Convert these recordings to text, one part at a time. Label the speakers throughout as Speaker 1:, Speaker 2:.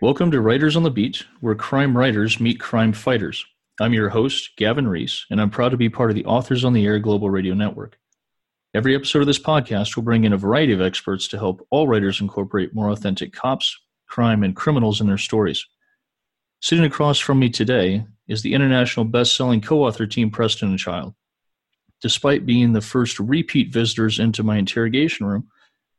Speaker 1: Welcome to Writers on the Beat, where crime writers meet crime fighters. I'm your host, Gavin Reese, and I'm proud to be part of the Authors on the Air Global Radio Network. Every episode of this podcast will bring in a variety of experts to help all writers incorporate more authentic cops, crime, and criminals in their stories. Sitting across from me today is the international best-selling co-author team Preston and Child. Despite being the first repeat visitors into my interrogation room,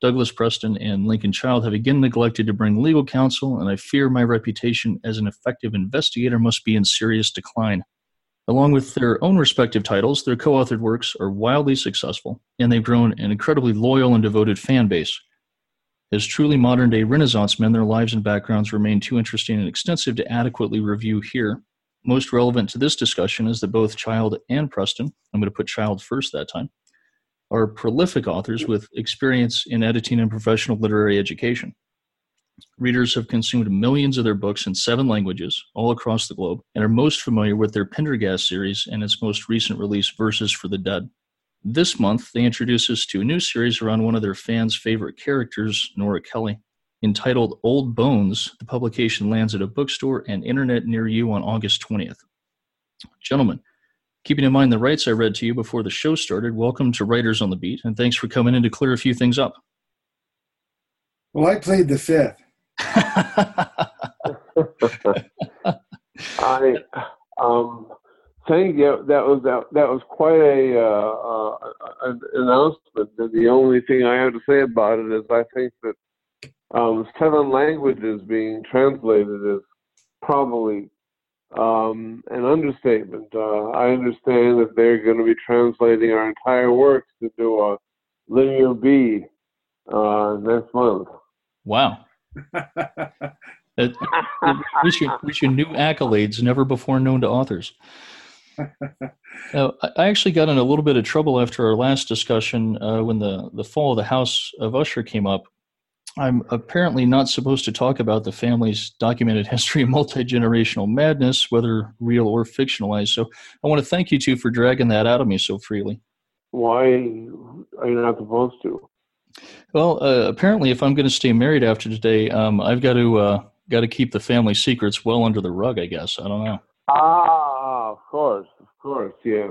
Speaker 1: Douglas Preston and Lincoln Child have again neglected to bring legal counsel, and I fear my reputation as an effective investigator must be in serious decline. Along with their own respective titles, their co authored works are wildly successful, and they've grown an incredibly loyal and devoted fan base. As truly modern day Renaissance men, their lives and backgrounds remain too interesting and extensive to adequately review here. Most relevant to this discussion is that both Child and Preston, I'm going to put Child first that time, are prolific authors with experience in editing and professional literary education. Readers have consumed millions of their books in seven languages all across the globe and are most familiar with their Pendergast series and its most recent release, Verses for the Dead. This month, they introduce us to a new series around one of their fans' favorite characters, Nora Kelly. Entitled Old Bones, the publication lands at a bookstore and internet near you on August 20th. Gentlemen, Keeping in mind the rights I read to you before the show started, welcome to Writers on the Beat, and thanks for coming in to clear a few things up.
Speaker 2: Well, I played the fifth.
Speaker 3: I um, thank you. That was that, that was quite a uh, uh, an announcement. And the only thing I have to say about it is I think that um, seven languages being translated is probably um, an understatement. Uh, I understand that they're going to be translating our entire works into a linear B uh, next month.
Speaker 1: Wow. it, we, should, we should new accolades never before known to authors. now, I actually got in a little bit of trouble after our last discussion uh, when the, the fall of the House of Usher came up I'm apparently not supposed to talk about the family's documented history of multi generational madness, whether real or fictionalized. So I want to thank you two for dragging that out of me so freely.
Speaker 3: Why are you not supposed to?
Speaker 1: Well, uh, apparently, if I'm going to stay married after today, um, I've got to uh, got to keep the family secrets well under the rug. I guess I don't know.
Speaker 3: Ah, of course, of course, yeah,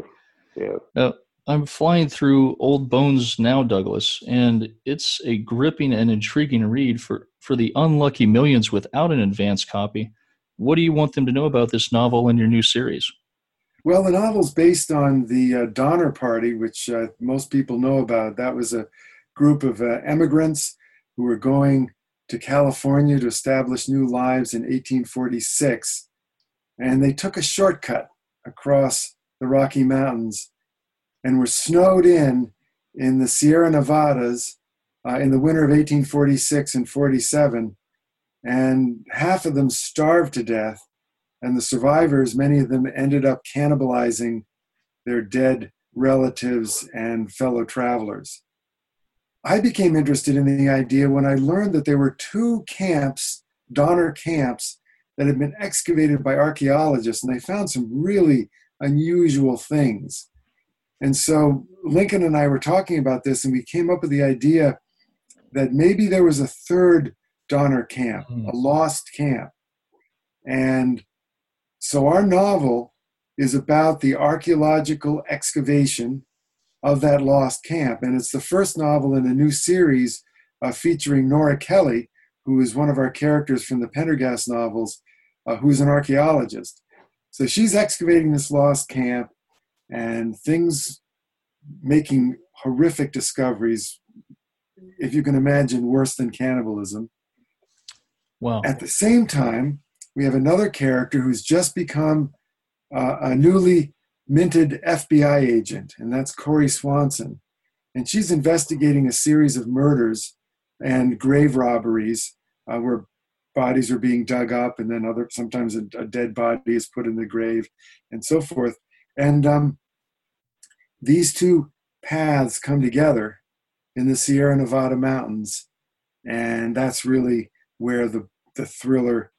Speaker 3: yeah.
Speaker 1: Uh, I'm flying through Old Bones now, Douglas, and it's a gripping and intriguing read for, for the unlucky millions without an advance copy. What do you want them to know about this novel and your new series?
Speaker 2: Well, the novel's based on the uh, Donner Party, which uh, most people know about. That was a group of uh, immigrants who were going to California to establish new lives in 1846. And they took a shortcut across the Rocky Mountains and were snowed in in the Sierra Nevadas uh, in the winter of 1846 and 47. And half of them starved to death. And the survivors, many of them ended up cannibalizing their dead relatives and fellow travelers. I became interested in the idea when I learned that there were two camps, Donner camps, that had been excavated by archaeologists, and they found some really unusual things. And so Lincoln and I were talking about this, and we came up with the idea that maybe there was a third Donner camp, mm. a lost camp. And so our novel is about the archaeological excavation of that lost camp. And it's the first novel in a new series uh, featuring Nora Kelly, who is one of our characters from the Pendergast novels, uh, who's an archaeologist. So she's excavating this lost camp and things making horrific discoveries, if you can imagine, worse than cannibalism.
Speaker 1: Wow.
Speaker 2: At the same time, we have another character who's just become uh, a newly minted FBI agent, and that's Corrie Swanson. And she's investigating a series of murders and grave robberies uh, where bodies are being dug up, and then other sometimes a, a dead body is put in the grave, and so forth. And um, these two paths come together in the Sierra Nevada mountains, and that's really where the, the thriller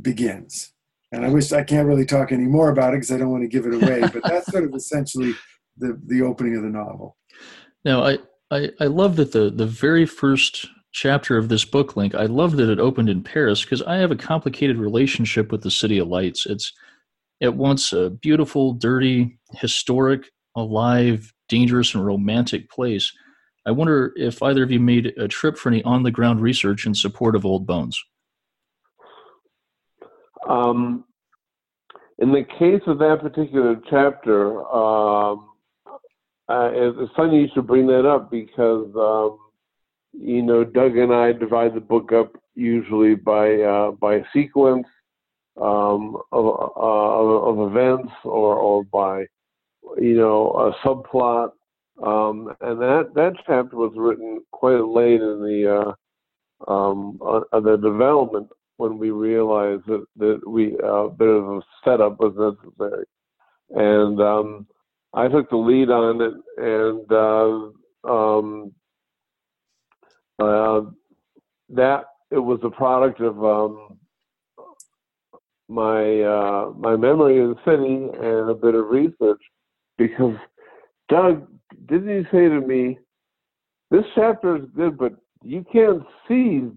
Speaker 2: begins. And I wish I can't really talk any more about it because I don't want to give it away, but that's sort of essentially the, the opening of the novel.
Speaker 1: Now, I, I, I love that the, the very first chapter of this book Linc, I love that it opened in Paris because I have a complicated relationship with the City of Lights. It's at once a beautiful, dirty, historic, alive, dangerous, and romantic place. I wonder if either of you made a trip for any on the ground research in support of Old Bones.
Speaker 3: Um, in the case of that particular chapter, um, uh, it's funny you should bring that up because um, you know Doug and I divide the book up usually by uh, by sequence um, of, uh, of events or or by you know a subplot, um, and that that chapter was written quite late in the uh, um, uh, the development when we realized that that we uh, a bit of a setup was necessary, and um, I took the lead on it, and uh, um, uh, that it was a product of um, my uh, my memory of the city and a bit of research. Because Doug, didn't you say to me, "This chapter is good, but you can't see,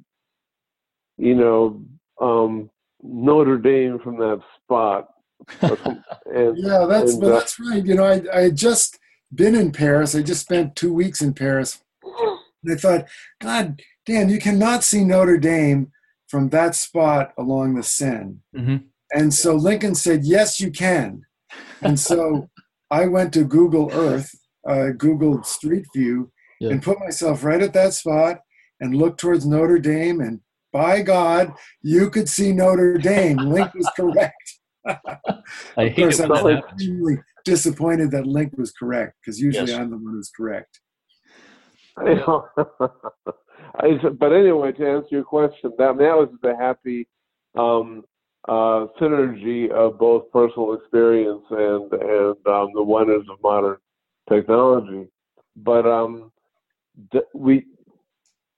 Speaker 3: you know, um, Notre Dame from that spot."
Speaker 2: and, yeah, that's and, uh, that's right. You know, I I had just been in Paris. I just spent two weeks in Paris. And I thought, God damn, you cannot see Notre Dame from that spot along the Seine. Mm-hmm. And so Lincoln said, Yes, you can. And so I went to Google Earth, uh, Google Street View, yeah. and put myself right at that spot and looked towards Notre Dame. And by God, you could see Notre Dame. Linc was correct.
Speaker 1: I hate course,
Speaker 2: I'm extremely disappointed that Linc was correct because usually yes. I'm the one who's correct.
Speaker 3: I, but anyway, to answer your question, that, that was the happy um, uh, synergy of both personal experience and and um, the wonders of modern technology. But um, d- we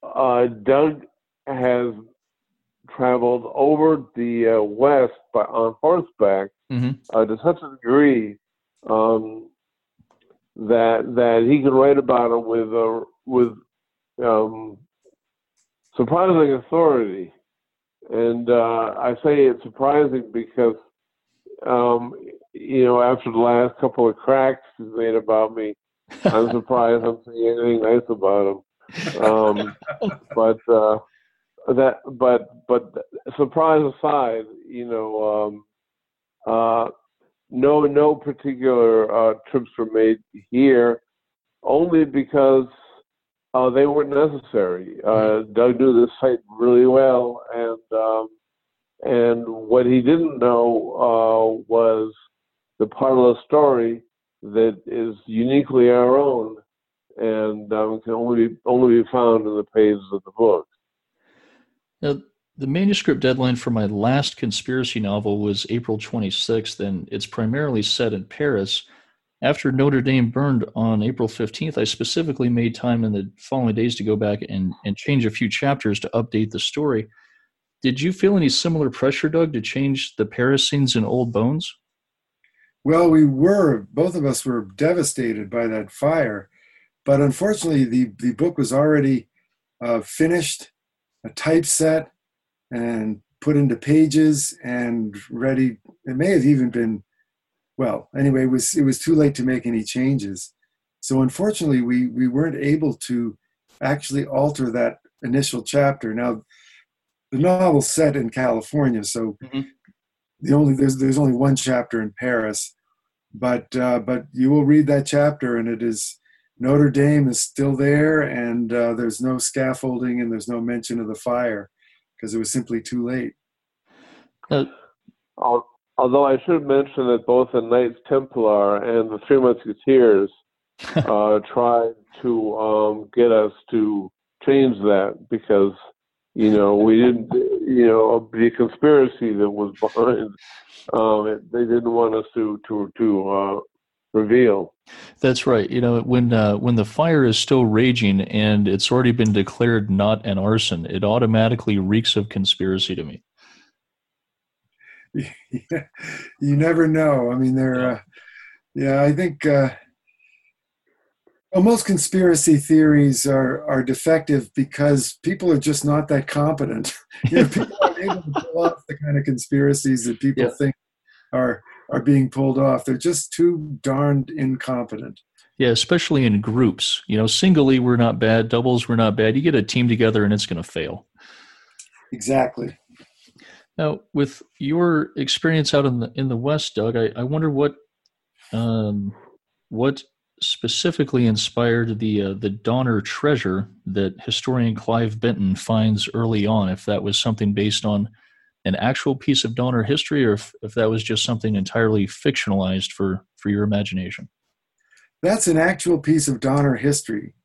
Speaker 3: uh, Doug has traveled over the uh, west by, on horseback mm-hmm. uh, to such a degree um, that that he can write about it with a with um, surprising authority. And uh, I say it's surprising because, um, you know, after the last couple of cracks he's made about me, I'm surprised I'm saying anything nice about him. Um, but uh, that, but but surprise aside, you know, um, uh, no no particular uh, trips were made here, only because uh, they weren't necessary. Uh. Doug knew this site really well, and um, and what he didn't know uh, was the part of the story that is uniquely our own, and um, can only be, only be found in the pages of the book.
Speaker 1: Now, the manuscript deadline for my last conspiracy novel was April 26th, and it's primarily set in Paris. After Notre Dame burned on April 15th, I specifically made time in the following days to go back and, and change a few chapters to update the story. Did you feel any similar pressure, Doug, to change the Paris scenes in Old Bones?
Speaker 2: Well, we were, both of us were devastated by that fire. But unfortunately, the, the book was already uh, finished, a typeset, and put into pages and ready. It may have even been well, anyway, it was it was too late to make any changes. So unfortunately, we we weren't able to actually alter that initial chapter. Now, the novel's set in California, so mm-hmm. the only there's there's only one chapter in Paris, but uh, but you will read that chapter, and it is Notre Dame is still there, and uh, there's no scaffolding, and there's no mention of the fire because it was simply too late.
Speaker 3: Uh, Although I should mention that both the Knights Templar and the Three Musketeers uh, tried to um, get us to change that because you know we didn't you know the conspiracy that was behind um, it, they didn't want us to to to uh, reveal.
Speaker 1: That's right. You know, when uh, when the fire is still raging and it's already been declared not an arson, it automatically reeks of conspiracy to me.
Speaker 2: you never know. I mean, there. Uh, yeah, I think. Uh, Well, most conspiracy theories are, are defective because people are just not that competent. You know, people aren't able to pull off the kind of conspiracies that people
Speaker 1: Yeah.
Speaker 2: think are are being pulled off. They're just too darned incompetent.
Speaker 1: Yeah, especially in groups. You know, singly we're not bad, doubles we're not bad. You get a team together and it's going to fail.
Speaker 2: Exactly.
Speaker 1: Now, with your experience out in the in the West, Doug, I, I wonder what um, what specifically inspired the uh, the Donner treasure that historian Clive Benton finds early on. If that was something based on an actual piece of Donner history, or if, if that was just something entirely fictionalized for for your imagination.
Speaker 2: That's an actual piece of Donner history,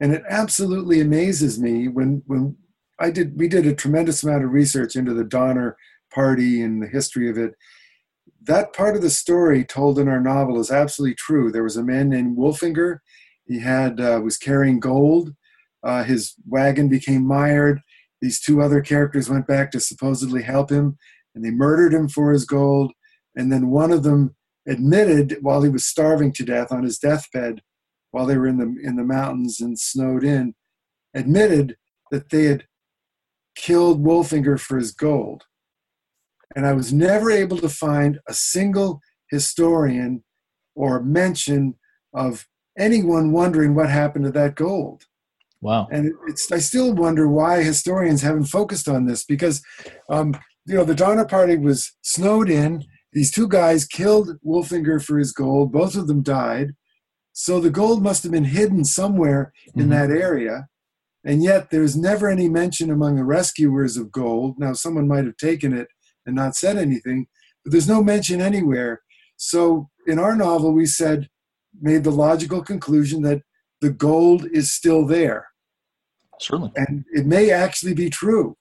Speaker 2: and it absolutely amazes me when when I did we did a tremendous amount of research into the Donner Party and the history of it. That part of the story told in our novel is absolutely true. There was a man named Wolfinger. He had uh, was carrying gold. Uh, his wagon became mired. These two other characters went back to supposedly help him, and they murdered him for his gold. And then one of them admitted while he was starving to death on his deathbed, while they were in the in the mountains and snowed in, admitted that they had killed Wolfinger for his gold. And I was never able to find a single historian or mention of anyone wondering what happened to that gold.
Speaker 1: Wow.
Speaker 2: And it's I still wonder why historians haven't focused on this because, um, you know, the Donner Party was snowed in. These two guys killed Wolfinger for his gold. Both of them died. So the gold must have been hidden somewhere in
Speaker 1: Mhm.
Speaker 2: that area. And yet there's never any mention among the rescuers of gold. Now, someone might have taken it and not said anything, but there's no mention anywhere. So in our novel, we said, made the logical conclusion that the gold is still there
Speaker 1: Certainly.
Speaker 2: and it may actually be true.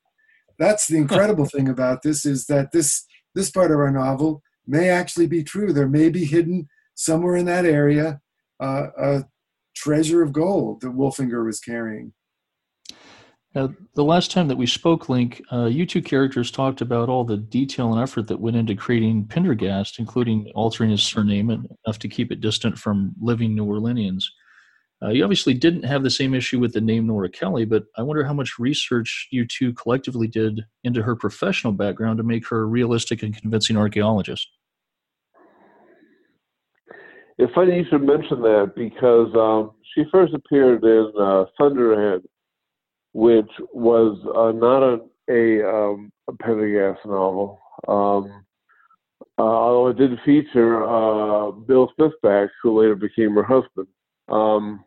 Speaker 2: That's the incredible thing about this is that this this part of our novel may actually be true. There may be hidden somewhere in that area uh, a treasure of gold that Wolfinger was carrying.
Speaker 1: Now, the last time that we spoke, Linc, uh, you two characters talked about all the detail and effort that went into creating Pendergast, including altering his surname enough to keep it distant from living New Orleanians. Uh, you obviously didn't have the same issue with the name Nora Kelly, but I wonder how much research you two collectively did into her professional background to make her a realistic and convincing archaeologist.
Speaker 3: It's funny you should mention that because um, she first appeared in uh, Thunderhead, which was uh, not a a, um, a Pendergast novel. Um, uh, although it did feature uh, Bill Smithback, who later became her husband, um,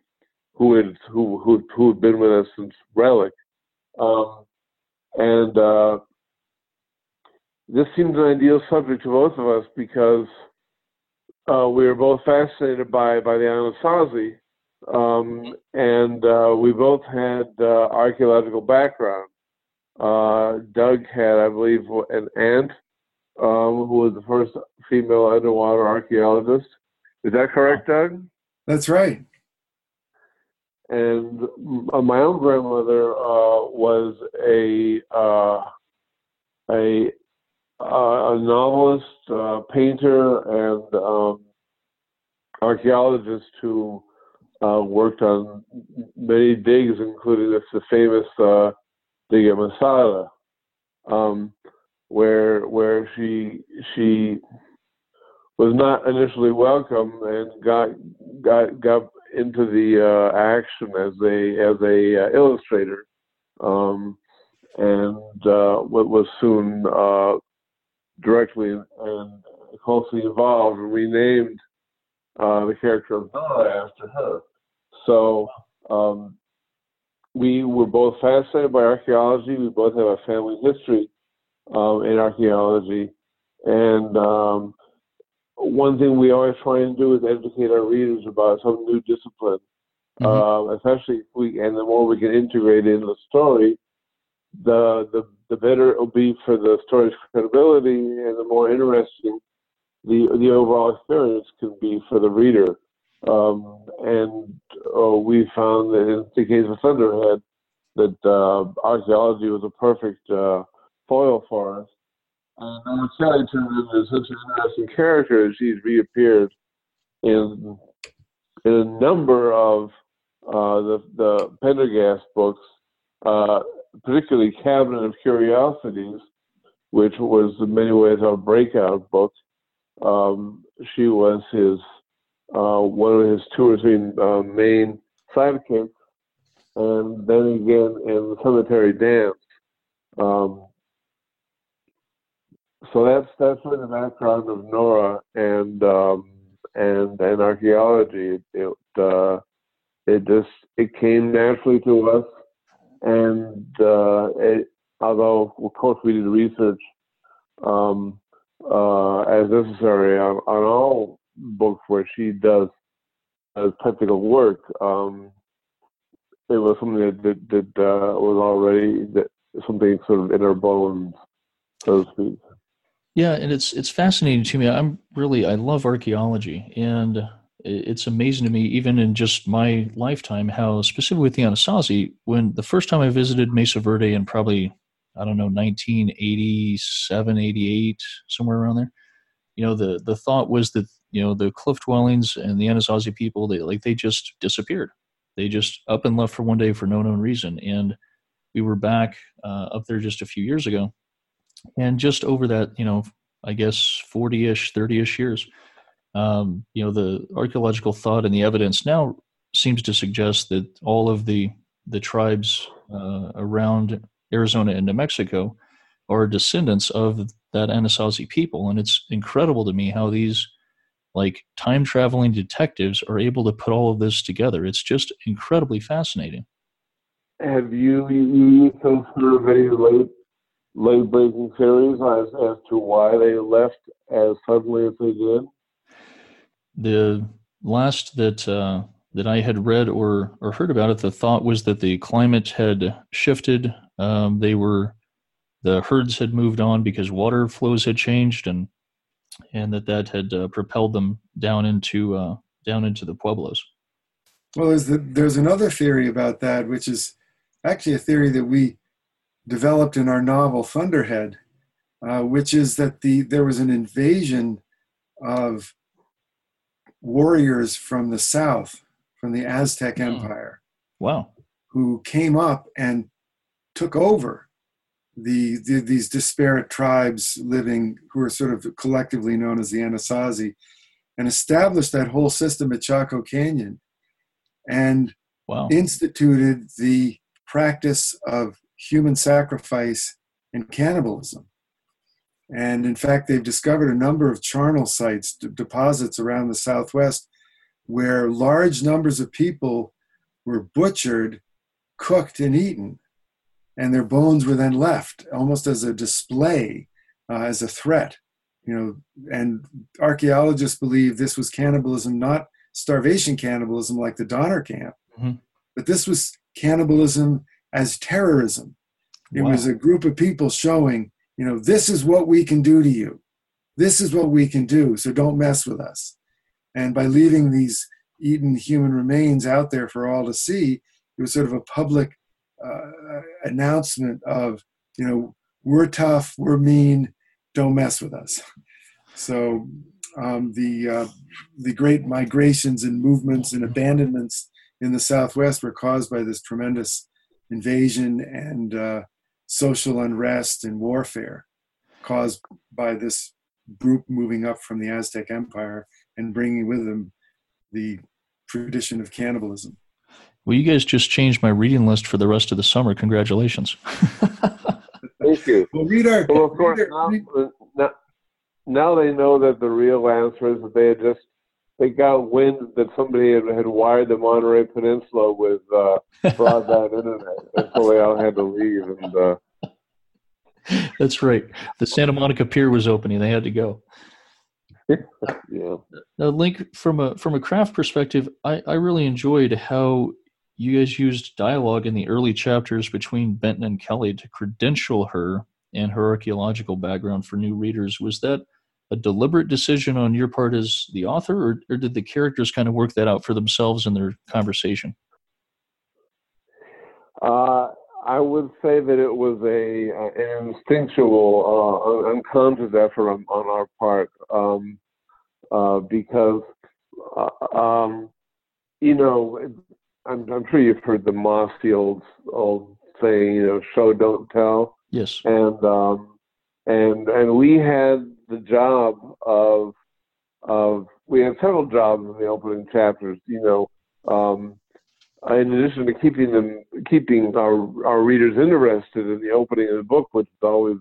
Speaker 3: who had who who who had been with us since Relic, um, and uh, this seemed an ideal subject to both of us because uh, we were both fascinated by by the Anasazi, um, and uh, we both had uh, archaeological background. Uh, Doug had, I believe, an aunt um, who was the first female underwater archaeologist. Is that correct, Doug?
Speaker 2: That's right.
Speaker 3: And my own grandmother uh, was a uh, a uh, a novelist, uh, painter, and um, archaeologist who uh, worked on many digs, including this the famous uh, dig at Masada, um, where where she she was not initially welcome and got got got into the uh, action as a as a uh, illustrator, um, and uh, what was soon uh, directly and closely involved and renamed the character of Nora after her. So um, we were both fascinated by archaeology. We both have a family history um, in archaeology, and um, one thing we always try and do is educate our readers about some new discipline,
Speaker 1: Mhm.
Speaker 3: uh, especially if we and the more we can integrate in the story, the the the better it will be for the story's credibility and the more interesting the the overall experience can be for the reader. Um, and uh, we found that in the case of Thunderhead, that uh, archaeology was a perfect uh, foil for us. And Nora Kelly turned into such an interesting character. She's reappeared in in a number of uh, the the Pendergast books, uh, particularly Cabinet of Curiosities, which was in many ways our breakout book. Um, she was his uh, one of his or three uh, main sidekicks, and then again in the Cemetery Dance. Um, so that's that's really the background of Nora and um, and and archaeology. It it, uh, it just it came naturally to us, and uh, it, although of course we did research um, uh, as necessary on, on all books where she does does technical work. Um, it was something that that, that uh, was already that something sort of in her bones, so to speak.
Speaker 1: Yeah, and it's it's fascinating to me. I'm really I love archaeology, and it's amazing to me, even in just my lifetime, how specifically with the Anasazi, when the first time I visited Mesa Verde in probably I don't know 1987, 88, somewhere around there, you know the the thought was that you know the cliff dwellings and the Anasazi people they like they just disappeared. They just up and left for one day for no known reason, and we were back uh, up there just a few years ago and just over that, you know, I guess 40 ish, 30 ish years, um, you know, the archaeological thought and the evidence now seems to suggest that all of the, the tribes uh, around Arizona and New Mexico are descendants of that Anasazi people. And it's incredible to me how these like time traveling detectives are able to put all of this together. It's just incredibly fascinating.
Speaker 3: Have you used those sort of very late late breaking theories as, as to why they left as suddenly as they did?
Speaker 1: The last that uh, that I had read or or heard about it, the thought was that the climate had shifted. Um, they were the herds had moved on because water flows had changed, and and that that had uh, propelled them down into uh, down into the pueblos.
Speaker 2: Well, there's the, there's another theory about that, which is actually a theory that we developed in our novel Thunderhead, uh, which is that the there was an invasion of warriors from the south, from the Aztec oh. Empire.
Speaker 1: Wow.
Speaker 2: Who came up and took over the, the, these disparate tribes living, who are sort of collectively known as the Anasazi, and established that whole system at Chaco Canyon, and wow. instituted the practice of human sacrifice and cannibalism. And in fact, they've discovered a number of charnel sites, d- deposits around the Southwest, where large numbers of people were butchered, cooked, and eaten. And their bones were then left almost as a display, uh, as a threat. You know, and archaeologists believe this was cannibalism, not starvation cannibalism like the Donner camp, mm-hmm. but this was cannibalism as terrorism. It wow. was a group of people showing, you know, this is what we can do to you. This is what we can do, so don't mess with us. And by leaving these eaten human remains out there for all to see, it was sort of a public announcement of, you know, we're tough, we're mean, don't mess with us. So um, the uh, the great migrations and movements and abandonments in the Southwest were caused by this tremendous invasion and uh, social unrest and warfare caused by this group moving up from the Aztec Empire and bringing with them the tradition of cannibalism.
Speaker 1: Well, you guys just changed my reading list for the rest of the summer. Congratulations.
Speaker 3: Thank you.
Speaker 2: Well, read our.
Speaker 3: Well, of course, now, now, now, they know that the real answer is that they had just they got wind that somebody had, had wired the Monterey Peninsula with uh, broadband internet, and so they all had to leave. And uh,
Speaker 1: that's right. The Santa Monica Pier was opening; they had to go.
Speaker 3: yeah.
Speaker 1: Now, Linc, from a from a craft perspective, I, I really enjoyed how you guys used dialogue in the early chapters between Benton and Kelly to credential her and her archaeological background for new readers. Was that a deliberate decision on your part as the author, or, or did the characters kind of work that out for themselves in their conversation?
Speaker 3: Uh, I would say that it was a an instinctual, uh, unconscious effort on, on our part, um, uh, because uh, um, you know I'm, I'm sure you've heard the Mossy old old saying, you know, show don't tell.
Speaker 1: Yes.
Speaker 3: And um, and and we had the job of of we had several jobs in the opening chapters. You know, um, in addition to keeping them keeping our our readers interested in the opening of the book, which is always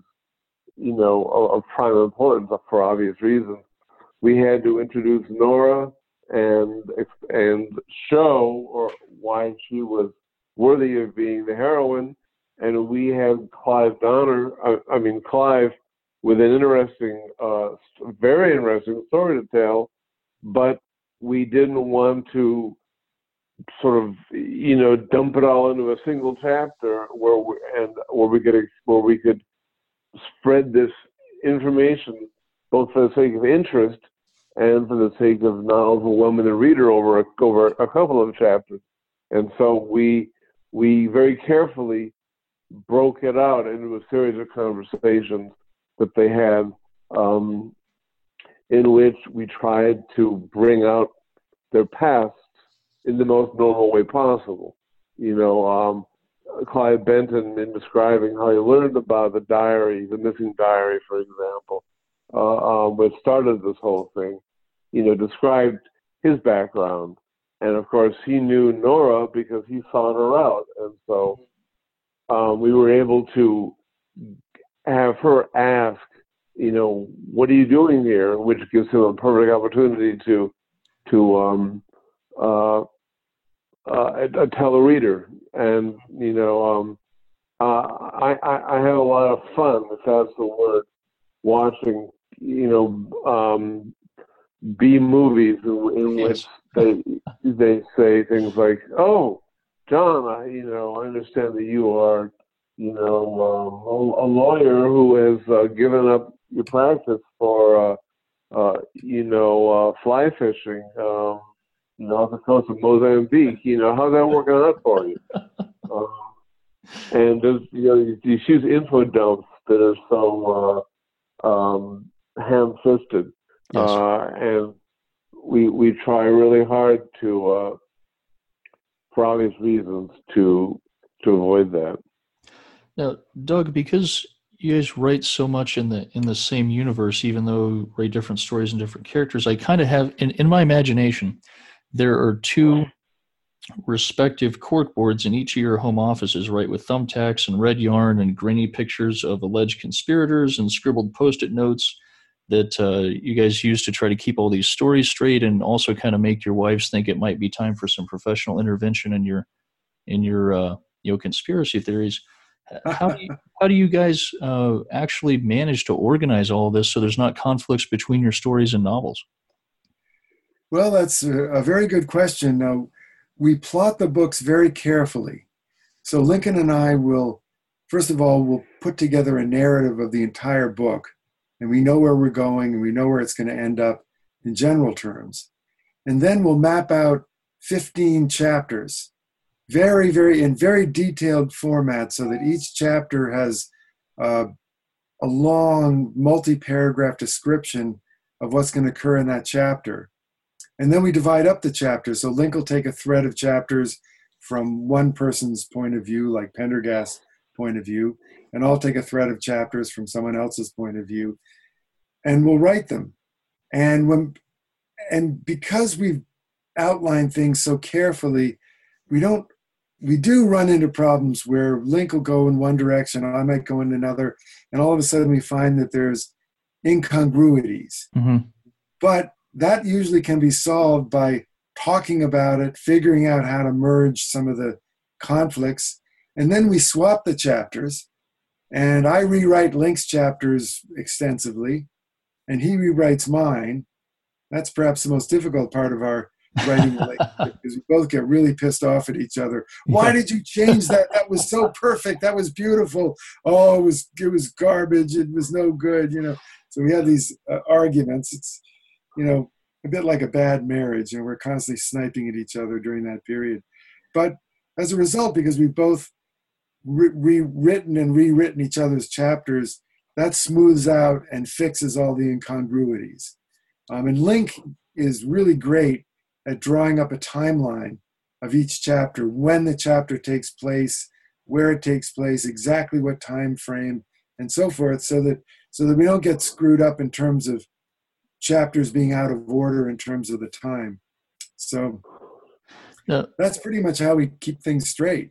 Speaker 3: you know of prime importance for obvious reasons, we had to introduce Nora and and show why she was worthy of being the heroine. And we had Clive Donner, I, I mean Clive, with an interesting, uh, very interesting story to tell, but we didn't want to sort of you know dump it all into a single chapter where we, and where we could where we could spread this information both for the sake of interest and for the sake of not overwhelming the reader over a, over a couple of chapters. And so we we very carefully broke it out into a series of conversations that they had, um, in which we tried to bring out their pasts in the most normal way possible. You know, um, Clive Benton, in describing how he learned about the diary, the missing diary, for example, uh, um, which started this whole thing, you know, described his background. And of course, he knew Nora because he sought her out. And so um, we were able to have her ask, you know, what are you doing here? Which gives him a perfect opportunity to to um, uh, uh, tell a reader. And you know, um, uh, I, I I have a lot of fun, if that's the word, watching you know um, B movies in, in yes. which they they say things like, "Oh, John, I you know I understand that you are you know um, a, a, lawyer who has uh, given up your practice for uh, uh, you know uh, fly fishing, um, you know off the coast of Mozambique. You know how's that working out for you?" um, and there's you know these, these huge info dumps that are so uh, um, ham-fisted Yes. Uh, and we we try really hard to, uh, for obvious reasons, to to avoid that.
Speaker 1: Now, Doug, because you guys write so much in the in the same universe, even though you write different stories and different characters, I kind of have in in my imagination, there are two respective cork boards in each of your home offices, right, with thumbtacks and red yarn and grainy pictures of alleged conspirators and scribbled post-it notes that uh, you guys use to try to keep all these stories straight and also kind of make your wives think it might be time for some professional intervention in your in your uh, you know conspiracy theories. How do you, how do you guys uh, actually manage to organize all this so there's not conflicts between your stories and novels?
Speaker 2: Well, that's a, a very good question. Now, we plot the books very carefully. So Lincoln and I will, first of all, we'll put together a narrative of the entire book and we know where we're going and we know where it's going to end up in general terms. And then we'll map out 15 chapters, very, very, in very detailed format, so that each chapter has uh, a long, multi paragraph description of what's going to occur in that chapter. And then we divide up the chapters. So Linc will take a thread of chapters from one person's point of view, like Pendergast's point of view, and I'll take a thread of chapters from someone else's point of view, and we'll write them. And when and because we've outlined things so carefully, we don't we do run into problems where Linc will go in one direction, I might go in another, and all of a sudden we find that there's incongruities. Mm-hmm. But that usually can be solved by talking about it, figuring out how to merge some of the conflicts, and then we swap the chapters and I rewrite Linc's chapters extensively, and he rewrites mine. That's perhaps the most difficult part of our writing relationship because we both get really pissed off at each other. Why did you change that? That was so perfect. That was beautiful. Oh, it was it was garbage. It was no good. You know. So we have these uh, arguments. It's you know a bit like a bad marriage, and we're constantly sniping at each other during that period. But as a result, because we both rewritten and rewritten each other's chapters, that smooths out and fixes all the incongruities. Um, and Linc is really great at drawing up a timeline of each chapter, when the chapter takes place, where it takes place, exactly what time frame, and so forth, so that so that we don't get screwed up in terms of chapters being out of order in terms of the time. So that's pretty much how we keep things straight.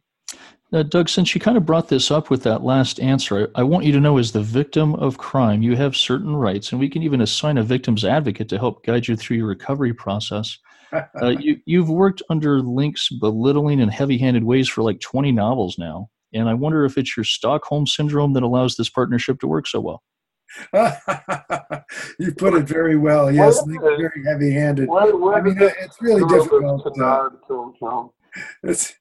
Speaker 1: Now, Doug, since you kind of brought this up with that last answer, I, I want you to know as the victim of crime, you have certain rights, and we can even assign a victim's advocate to help guide you through your recovery process. uh, you, you've worked under Linc's belittling and heavy handed ways for like 20 novels now. And I wonder if it's your Stockholm syndrome that allows this partnership to work so well.
Speaker 2: you put it very well. Yes, Linc very heavy handed. I mean, it's really difficult. Uh, it's,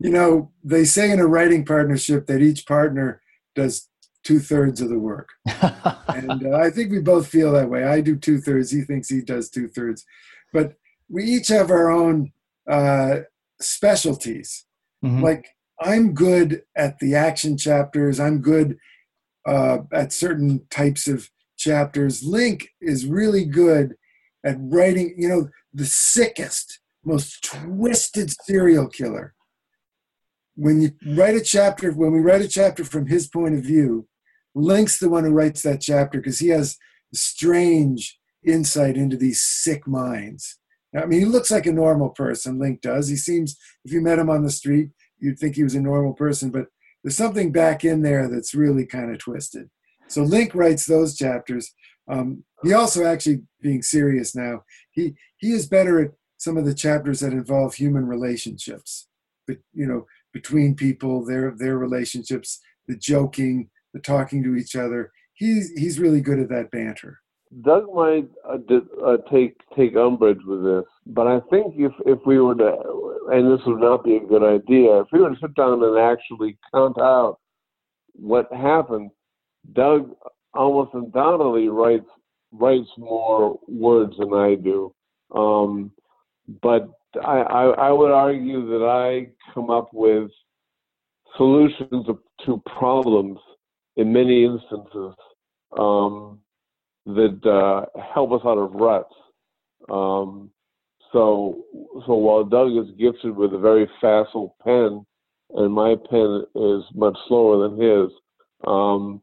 Speaker 2: you know, they say in a writing partnership that each partner does two thirds of the work. and uh, I think we both feel that way. I do two thirds. He thinks he does two thirds. But we each have our own uh, specialties. Mm-hmm. Like I'm good at the action chapters. I'm good uh, at certain types of chapters. Linc is really good at writing. You know, the sickest, most twisted serial killer. When you write a chapter, when we write a chapter from his point of view, Linc's the one who writes that chapter because he has strange insight into these sick minds. I mean, he looks like a normal person, Linc does. He seems, if you met him on the street, you'd think he was a normal person, but there's something back in there that's really kind of twisted. So Linc writes those chapters. Um, he also actually, being serious now, he he is better at some of the chapters that involve human relationships, but you know, between people, their their relationships, the joking, the talking to each other. He's he's really good at that banter.
Speaker 3: Doug might uh, uh, take take umbrage with this, but I think if if we were to, and this would not be a good idea, if we were to sit down and actually count out what happened, Doug almost undoubtedly writes writes more words than I do. Um, but I, I, I would argue that I come up with solutions to problems in many instances. Um, that uh, help us out of ruts. Um, so, so while Doug is gifted with a very facile pen, and my pen is much slower than his, um,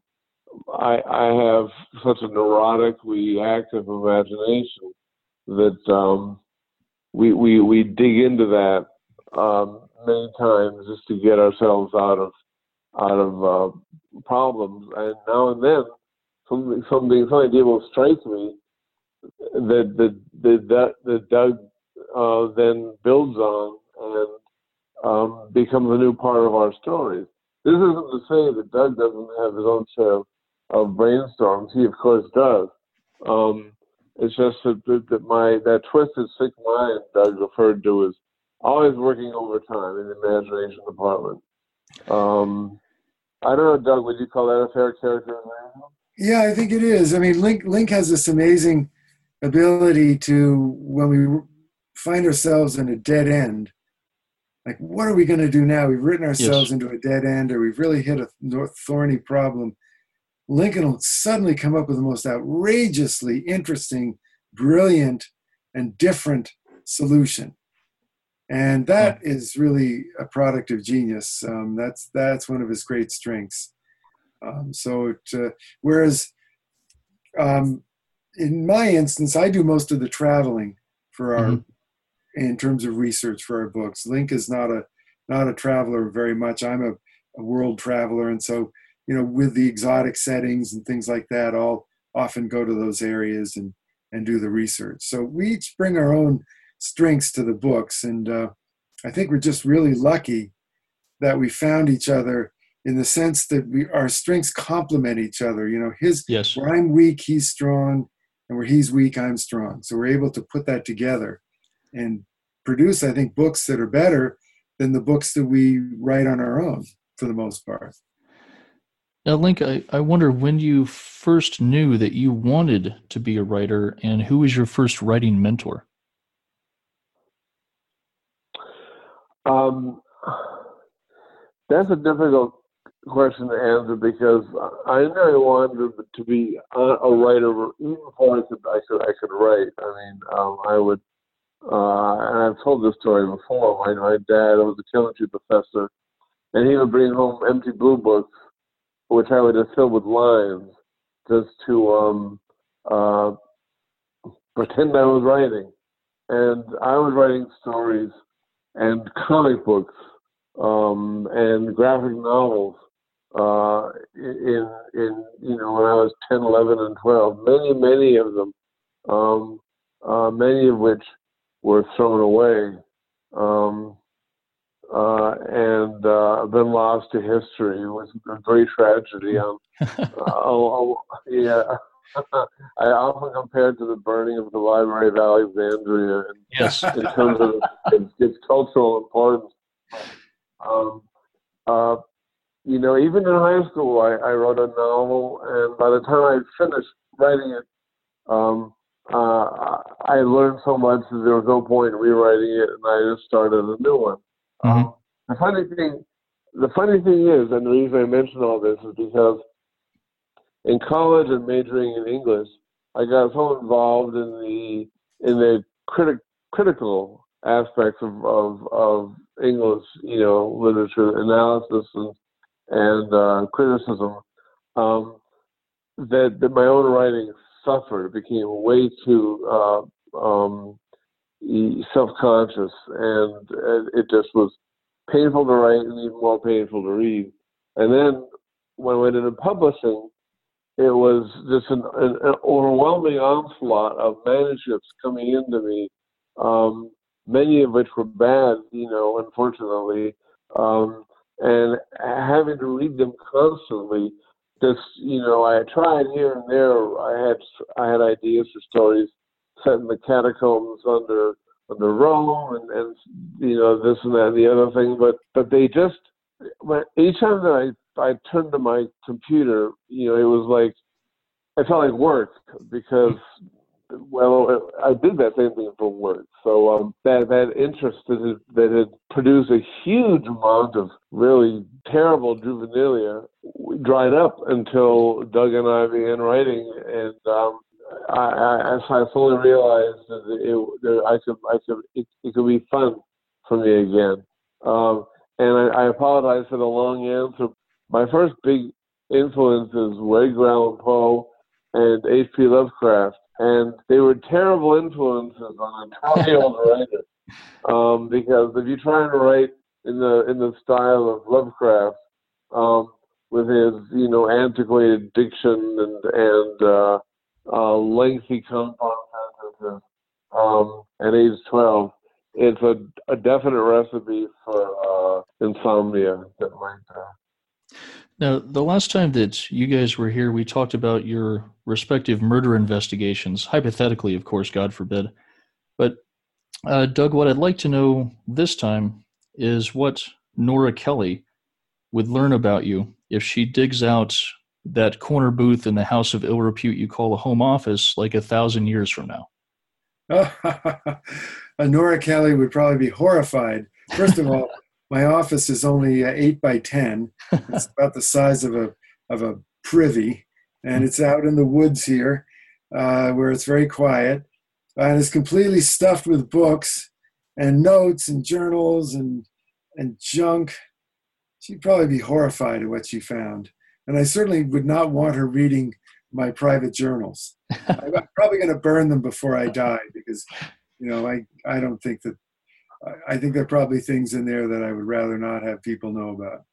Speaker 3: I, I have such a neurotically active imagination that um, we, we we dig into that um, many times just to get ourselves out of out of uh, problems, and now and then something something some idea will strike me that the the the Doug uh, then builds on and um, becomes a new part of our stories. This isn't to say that Doug doesn't have his own share of, of brainstorms. He of course does. Um, it's just that, that my that twisted sick mind Doug referred to is always working overtime in the imagination department. Um, I don't know, Doug. Would you call that a fair characterization?
Speaker 2: Yeah, I think it is. I mean, Linc Linc has this amazing ability to when we find ourselves in a dead end. Like, what are we going to do now? We've written ourselves yes. into a dead end, or we've really hit a thorny problem. Lincoln will suddenly come up with the most outrageously interesting, brilliant, and different solution, and that yeah. is really a product of genius. Um, that's that's one of his great strengths. Um, so, it, uh, whereas um, in my instance, I do most of the traveling for our, mm-hmm. in terms of research for our books. Linc is not a not a traveler very much. I'm a, a world traveler, and so you know, with the exotic settings and things like that, I'll often go to those areas and and do the research. So we each bring our own strengths to the books, and uh, I think we're just really lucky that we found each other in the sense that we our strengths complement each other. You know, his
Speaker 1: yes.
Speaker 2: where I'm weak, he's strong, and where he's weak, I'm strong. So we're able to put that together and produce, I think, books that are better than the books that we write on our own for the most part.
Speaker 1: Now, Linc, I, I wonder when you first knew that you wanted to be a writer and who was your first writing mentor?
Speaker 3: Um, that's a difficult question to answer because I knew I wanted to be a writer even before I could I could I could write. I mean, um, I would uh, and I've told this story before. My, my dad was a chemistry professor, and he would bring home empty blue books, which I would just fill with lines, just to um, uh, pretend I was writing. And I was writing stories and comic books um, and graphic novels uh, in in you know when I was 10, 11, and 12. Many, many of them, um, uh, many of which were thrown away um, uh, and uh, been lost to history. It was a great tragedy. Um, uh, yeah. I often compare it to the burning of the Library of Alexandria in,
Speaker 1: Yes.
Speaker 3: in terms of its, its cultural importance. Um, uh, you know, even in high school, I, I wrote a novel, and by the time I finished writing it, um, uh, I learned so much that there was no point in rewriting it, and I just started a new one.
Speaker 1: Mhm.
Speaker 3: Um, the funny thing, the funny thing is, and the reason I mention all this is because in college and majoring in English, I got so involved in the in the critic critical aspects of, of, of English, you know, literature analysis and and uh, criticism, um, that, that my own writing suffered. It became way too uh, um, self-conscious, and it just was painful to write and even more painful to read. And then when I went into publishing, it was just an, an, an overwhelming onslaught of manuscripts coming into me, um, many of which were bad, you know, unfortunately, um, and having to read them constantly. Just you know, I tried here and there. I had I had ideas for stories set in the catacombs under under Rome, and, and you know this and that and the other thing, but but they just when each time that I I turned to my computer, you know, it was like I felt like work because well, I did that same thing for work. So um, that that interest that had, that had produced a huge amount of really terrible juvenilia dried up until Doug and I began writing, and um, I, I, I slowly realized that it, that I could I could it, it could be fun for me again. Um, and I, I apologize for the long answer. My first big influence is Edgar Allan Poe and H.P. Lovecraft, and they were terrible influences on a 20 year old writer. Um, because if you try and write in the in the style of Lovecraft, um, with his you know antiquated diction and and uh, uh, lengthy compound sentences, um, at age 12, it's a, a definite recipe for uh, insomnia that might. Uh,
Speaker 1: Now, the last time that you guys were here, we talked about your respective murder investigations, hypothetically, of course, God forbid. But, uh, Doug, what I'd like to know this time is what Nora Kelly would learn about you if she digs out that corner booth in the house of ill repute you call a home office like a thousand years from now.
Speaker 2: Nora Kelly would probably be horrified. First of all, my office is only uh, eight by ten. It's about the size of a of a privy, and it's out in the woods here, uh, where it's very quiet, and it's completely stuffed with books and notes and journals and and junk. She'd probably be horrified at what she found, and I certainly would not want her reading my private journals. I'm probably going to burn them before I die because, you know, I I don't think that I think there are probably things in there that I would rather not have people know about.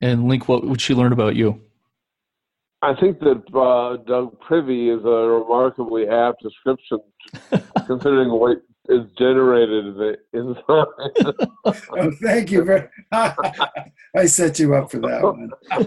Speaker 1: And Linc, what would she learn about you?
Speaker 3: I think that uh, Doug Privy is a remarkably apt description, considering what is generated inside.
Speaker 2: oh, thank you very. I set you up for that one.
Speaker 3: uh,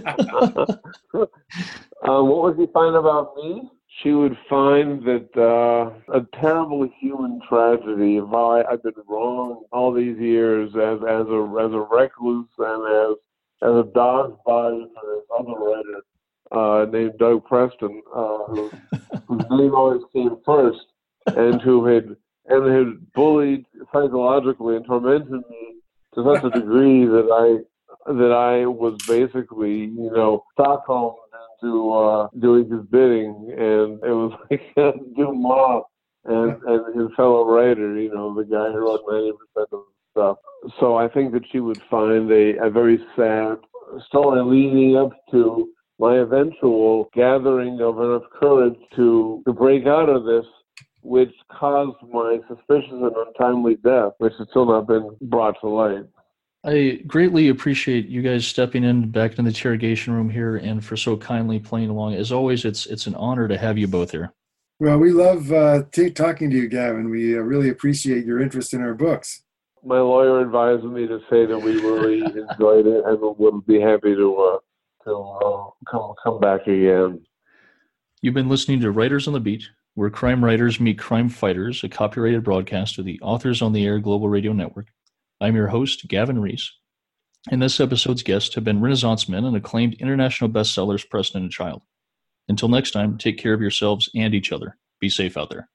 Speaker 3: what would she find about me? She would find that uh, a terrible human tragedy of how I, I've been wrong all these years as as a as a recluse and as as a dog's body for this other writer uh, named Doug Preston, uh, who, whose name always came first, and who had and had bullied psychologically and tormented me to such a degree that I that I was basically, you know, Stockholm into uh, doing his bidding, and it was like denouement and and his fellow writer, you know, the guy who wrote ninety percent of the stuff. So I think that she would find a, a very sad story leading up to my eventual gathering of enough courage to to break out of this which caused my suspicious and untimely death, which has still not been brought to light.
Speaker 1: I greatly appreciate you guys stepping in back in the interrogation room here and for so kindly playing along. As always, it's it's an honor to have you both here.
Speaker 2: Well, we love uh, t- talking to you, Gavin. We uh, really appreciate your interest in our books.
Speaker 3: My lawyer advised me to say that we really enjoyed it and would be happy to uh, to uh, come come back again.
Speaker 1: You've been listening to Writers on the Beat, where crime writers meet crime fighters, a copyrighted broadcast of the Authors on the Air Global Radio Network. I'm your host, Gavin Reese. And this episode's guests have been Renaissance men and acclaimed international bestsellers Preston and Child. Until next time, take care of yourselves and each other. Be safe out there.